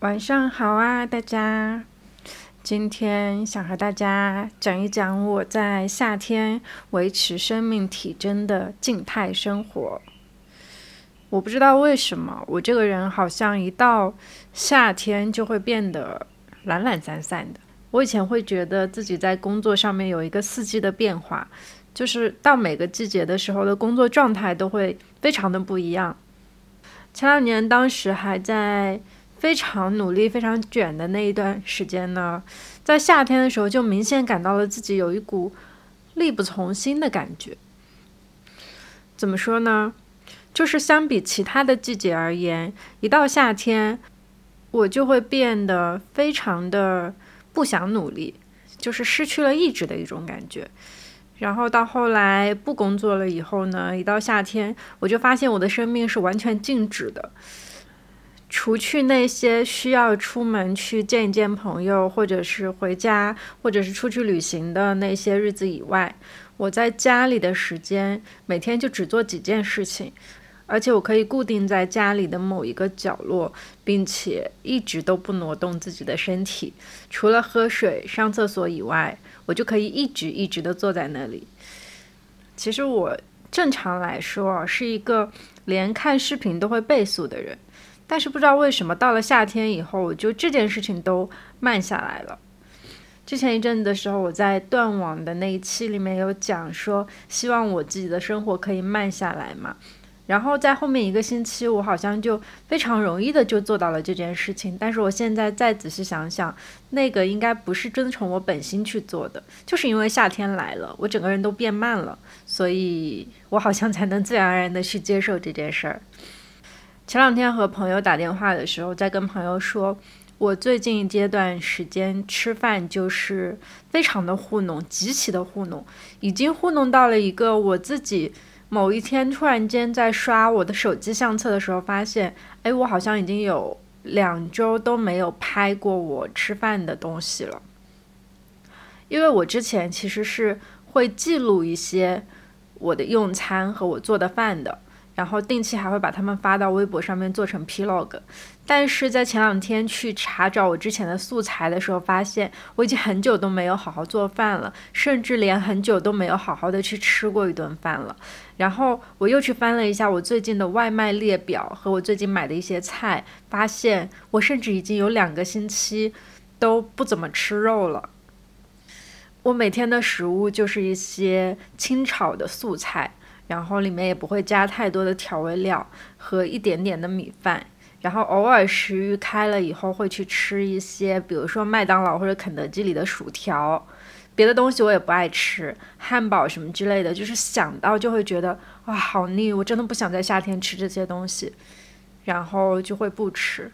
晚上好啊，大家！今天想和大家讲一讲我在夏天维持生命体征的静态生活。我不知道为什么，我这个人好像一到夏天就会变得懒懒散散的。我以前会觉得自己在工作上面有一个四季的变化，就是到每个季节的时候的工作状态都会非常的不一样。前两年，当时还在。非常努力、非常卷的那一段时间呢，在夏天的时候就明显感到了自己有一股力不从心的感觉。怎么说呢？就是相比其他的季节而言，一到夏天，我就会变得非常的不想努力，就是失去了意志的一种感觉。然后到后来不工作了以后呢，一到夏天，我就发现我的生命是完全静止的。除去那些需要出门去见一见朋友，或者是回家，或者是出去旅行的那些日子以外，我在家里的时间每天就只做几件事情，而且我可以固定在家里的某一个角落，并且一直都不挪动自己的身体，除了喝水、上厕所以外，我就可以一直一直的坐在那里。其实我正常来说，是一个连看视频都会倍速的人。但是不知道为什么，到了夏天以后，就这件事情都慢下来了。之前一阵子的时候，我在断网的那一期里面有讲说，希望我自己的生活可以慢下来嘛。然后在后面一个星期，我好像就非常容易的就做到了这件事情。但是我现在再仔细想想，那个应该不是遵从我本心去做的，就是因为夏天来了，我整个人都变慢了，所以我好像才能自然而然的去接受这件事儿。前两天和朋友打电话的时候，在跟朋友说，我最近一阶段时间吃饭就是非常的糊弄，极其的糊弄，已经糊弄到了一个我自己某一天突然间在刷我的手机相册的时候，发现，哎，我好像已经有两周都没有拍过我吃饭的东西了，因为我之前其实是会记录一些我的用餐和我做的饭的。然后定期还会把它们发到微博上面做成 Plog，但是在前两天去查找我之前的素材的时候，发现我已经很久都没有好好做饭了，甚至连很久都没有好好的去吃过一顿饭了。然后我又去翻了一下我最近的外卖列表和我最近买的一些菜，发现我甚至已经有两个星期都不怎么吃肉了。我每天的食物就是一些清炒的素菜。然后里面也不会加太多的调味料和一点点的米饭，然后偶尔食欲开了以后会去吃一些，比如说麦当劳或者肯德基里的薯条，别的东西我也不爱吃，汉堡什么之类的，就是想到就会觉得哇好腻，我真的不想在夏天吃这些东西，然后就会不吃，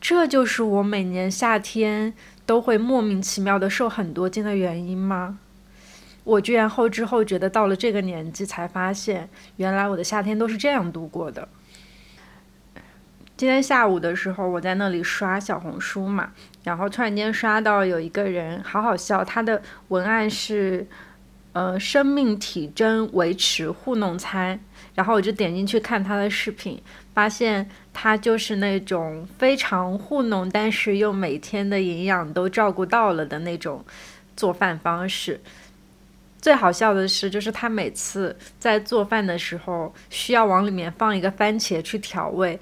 这就是我每年夏天都会莫名其妙的瘦很多斤的原因吗？我居然后知后觉的到了这个年纪，才发现原来我的夏天都是这样度过的。今天下午的时候，我在那里刷小红书嘛，然后突然间刷到有一个人，好好笑，他的文案是，呃，生命体征维持糊弄餐，然后我就点进去看他的视频，发现他就是那种非常糊弄，但是又每天的营养都照顾到了的那种做饭方式。最好笑的是，就是他每次在做饭的时候需要往里面放一个番茄去调味，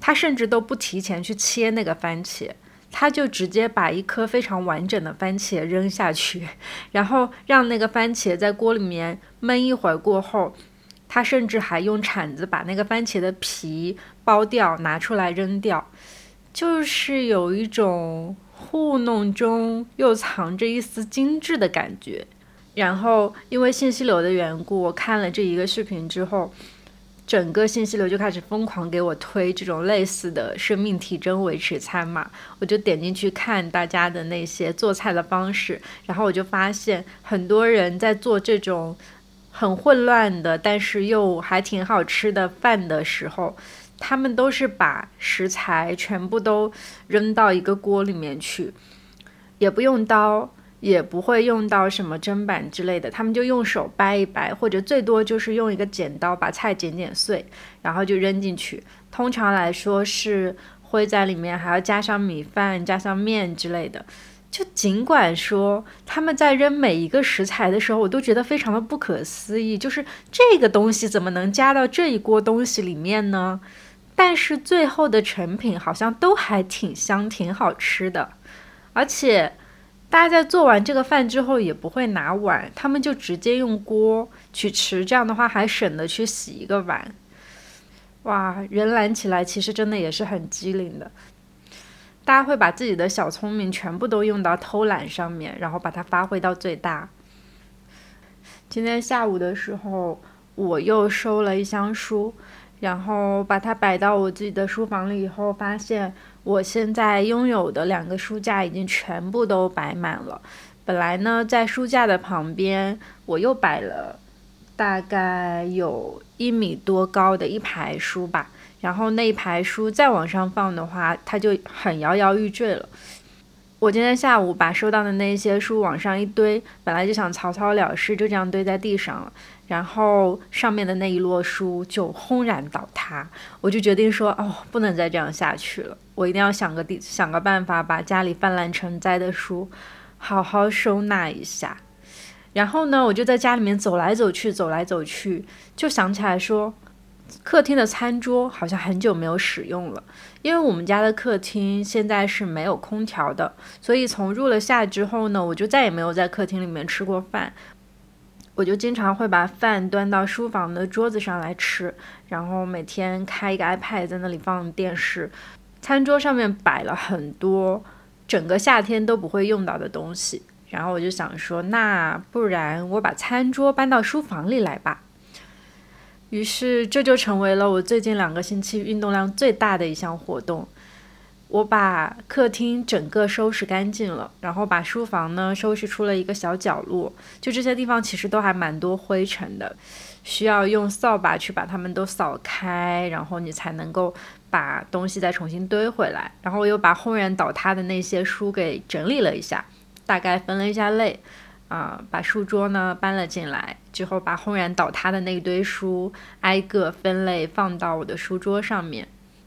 他甚至都不提前去切那个番茄，他就直接把一颗非常完整的番茄扔下去，然后让那个番茄在锅里面焖一会儿过后，他甚至还用铲子把那个番茄的皮剥掉拿出来扔掉，就是有一种糊弄中又藏着一丝精致的感觉。然后，因为信息流的缘故，我看了这一个视频之后，整个信息流就开始疯狂给我推这种类似的生命体征维持餐嘛。我就点进去看大家的那些做菜的方式，然后我就发现很多人在做这种很混乱的，但是又还挺好吃的饭的时候，他们都是把食材全部都扔到一个锅里面去，也不用刀。也不会用到什么砧板之类的，他们就用手掰一掰，或者最多就是用一个剪刀把菜剪剪碎，然后就扔进去。通常来说是会在里面还要加上米饭、加上面之类的。就尽管说他们在扔每一个食材的时候，我都觉得非常的不可思议，就是这个东西怎么能加到这一锅东西里面呢？但是最后的成品好像都还挺香、挺好吃的，而且大家在做完这个饭之后也不会拿碗，他们就直接用锅去吃，这样的话还省得去洗一个碗。哇，人懒起来其实真的也是很机灵的。大家会把自己的小聪明全部都用到偷懒上面，然后把它发挥到最大。今天下午的时候，我又收了一箱书，然后把它摆到我自己的书房里以后，发现我现在拥有的两个书架已经全部都摆满了。本来呢，在书架的旁边，我又摆了大概有一米多高的一排书吧。然后那一排书再往上放的话，它就很摇摇欲坠了。我今天下午把收到的那些书往上一堆，本来就想草草了事，就这样堆在地上了。然后上面的那一摞书就轰然倒塌，我就决定说，哦，不能再这样下去了，我一定要想个地想个办法，把家里泛滥成灾的书好好收纳一下。然后呢，我就在家里面走来走去，走来走去，就想起来说。客厅的餐桌好像很久没有使用了，因为我们家的客厅现在是没有空调的，所以从入了夏之后呢，我就再也没有在客厅里面吃过饭。我就经常会把饭端到书房的桌子上来吃，然后每天开一个 iPad 在那里放电视。餐桌上面摆了很多整个夏天都不会用到的东西，然后我就想说，那不然我把餐桌搬到书房里来吧。于是，这就成为了我最近两个星期运动量最大的一项活动。我把客厅整个收拾干净了，然后把书房呢收拾出了一个小角落。就这些地方其实都还蛮多灰尘的，需要用扫把去把它们都扫开，然后你才能够把东西再重新堆回来。然后我又把轰然倒塌的那些书给整理了一下，大概分了一下类。啊，把书桌呢搬了进来之后，把轰然倒塌的那一堆书挨个分类放到我的书桌上面，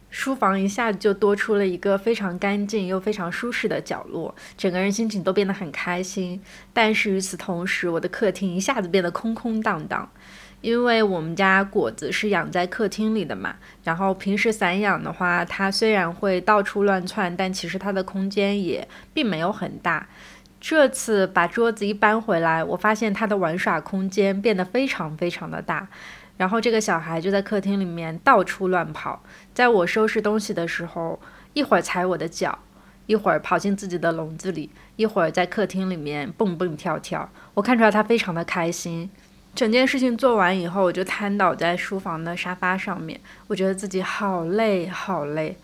书房一下子就多出了一个非常干净又非常舒适的角落，整个人心情都变得很开心。但是与此同时，我的客厅一下子变得空空荡荡，因为我们家果子是养在客厅里的嘛，然后平时散养的话，它虽然会到处乱窜，但其实它的空间也并没有很大。这次把桌子一搬回来，我发现他的玩耍空间变得非常非常的大，然后这个小孩就在客厅里面到处乱跑，在我收拾东西的时候，一会儿踩我的脚，一会儿跑进自己的笼子里，一会儿在客厅里面蹦蹦跳跳，我看出来他非常的开心。整件事情做完以后，我就瘫倒在书房的沙发上面，我觉得自己好累好累。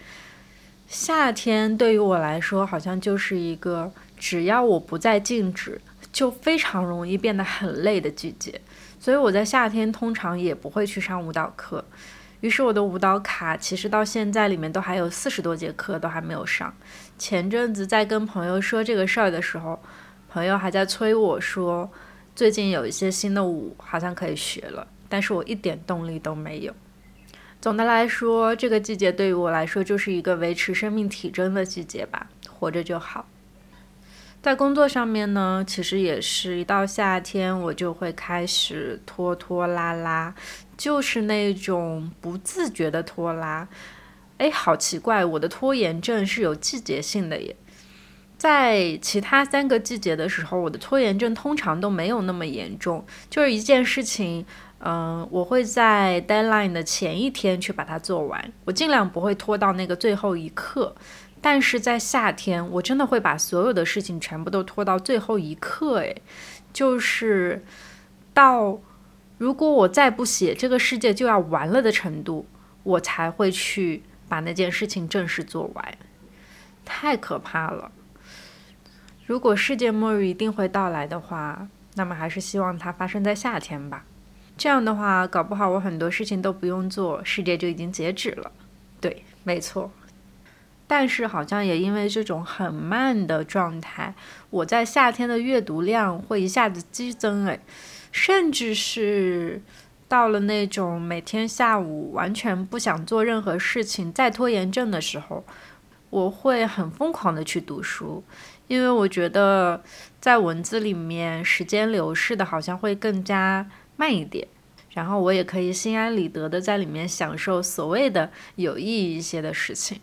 夏天对于我来说，好像就是一个。只要我不再静止，就非常容易变得很累的季节。所以我在夏天通常也不会去上舞蹈课。于是我的舞蹈卡其实到现在里面都还有四十多节课都还没有上。前阵子在跟朋友说这个事儿的时候，朋友还在催我说，最近有一些新的舞好像可以学了，但是我一点动力都没有。总的来说，这个季节对于我来说就是一个维持生命体征的季节吧，活着就好。在工作上面呢，其实也是一到夏天，我就会开始拖拖拉拉，就是那种不自觉的拖拉。哎，好奇怪，我的拖延症是有季节性的耶。在其他三个季节的时候，我的拖延症通常都没有那么严重，就是一件事情，嗯，我会在 deadline 的前一天去把它做完，我尽量不会拖到那个最后一刻。但是在夏天，我真的会把所有的事情全部都拖到最后一刻，诶，就是到如果我再不写，这个世界就要完了的程度，我才会去把那件事情正式做完，太可怕了。如果世界末日一定会到来的话，那么还是希望它发生在夏天吧。这样的话，搞不好我很多事情都不用做，世界就已经截止了。对，没错。但是好像也因为这种很慢的状态，我在夏天的阅读量会一下子激增诶，甚至是到了那种每天下午完全不想做任何事情、再拖延症的时候，我会很疯狂的去读书，因为我觉得在文字里面，时间流逝的好像会更加慢一点，然后我也可以心安理得的在里面享受所谓的有意义一些的事情。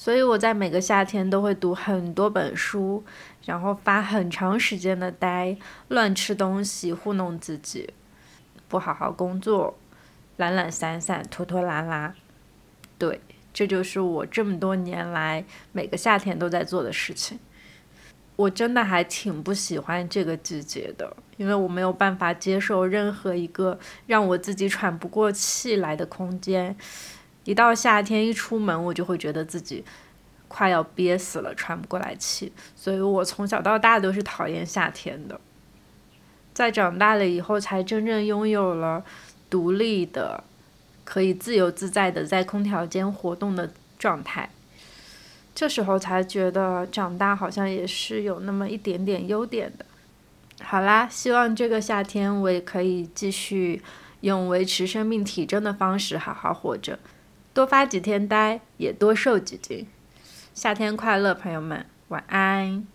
所以我在每个夏天都会读很多本书，然后发很长时间的呆，乱吃东西糊弄自己，不好好工作，懒懒散散，拖拖拉拉。对，这就是我这么多年来每个夏天都在做的事情。我真的还挺不喜欢这个季节的，因为我没有办法接受任何一个让我自己喘不过气来的空间。一到夏天，一出门我就会觉得自己快要憋死了，喘不过来气。所以我从小到大都是讨厌夏天的。在长大了以后，才真正拥有了独立的、可以自由自在的在空调间活动的状态。这时候才觉得长大好像也是有那么一点点优点的。好啦，希望这个夏天我也可以继续用维持生命体征的方式好好活着。多发几天呆，也多瘦几斤。夏天快乐，朋友们，晚安。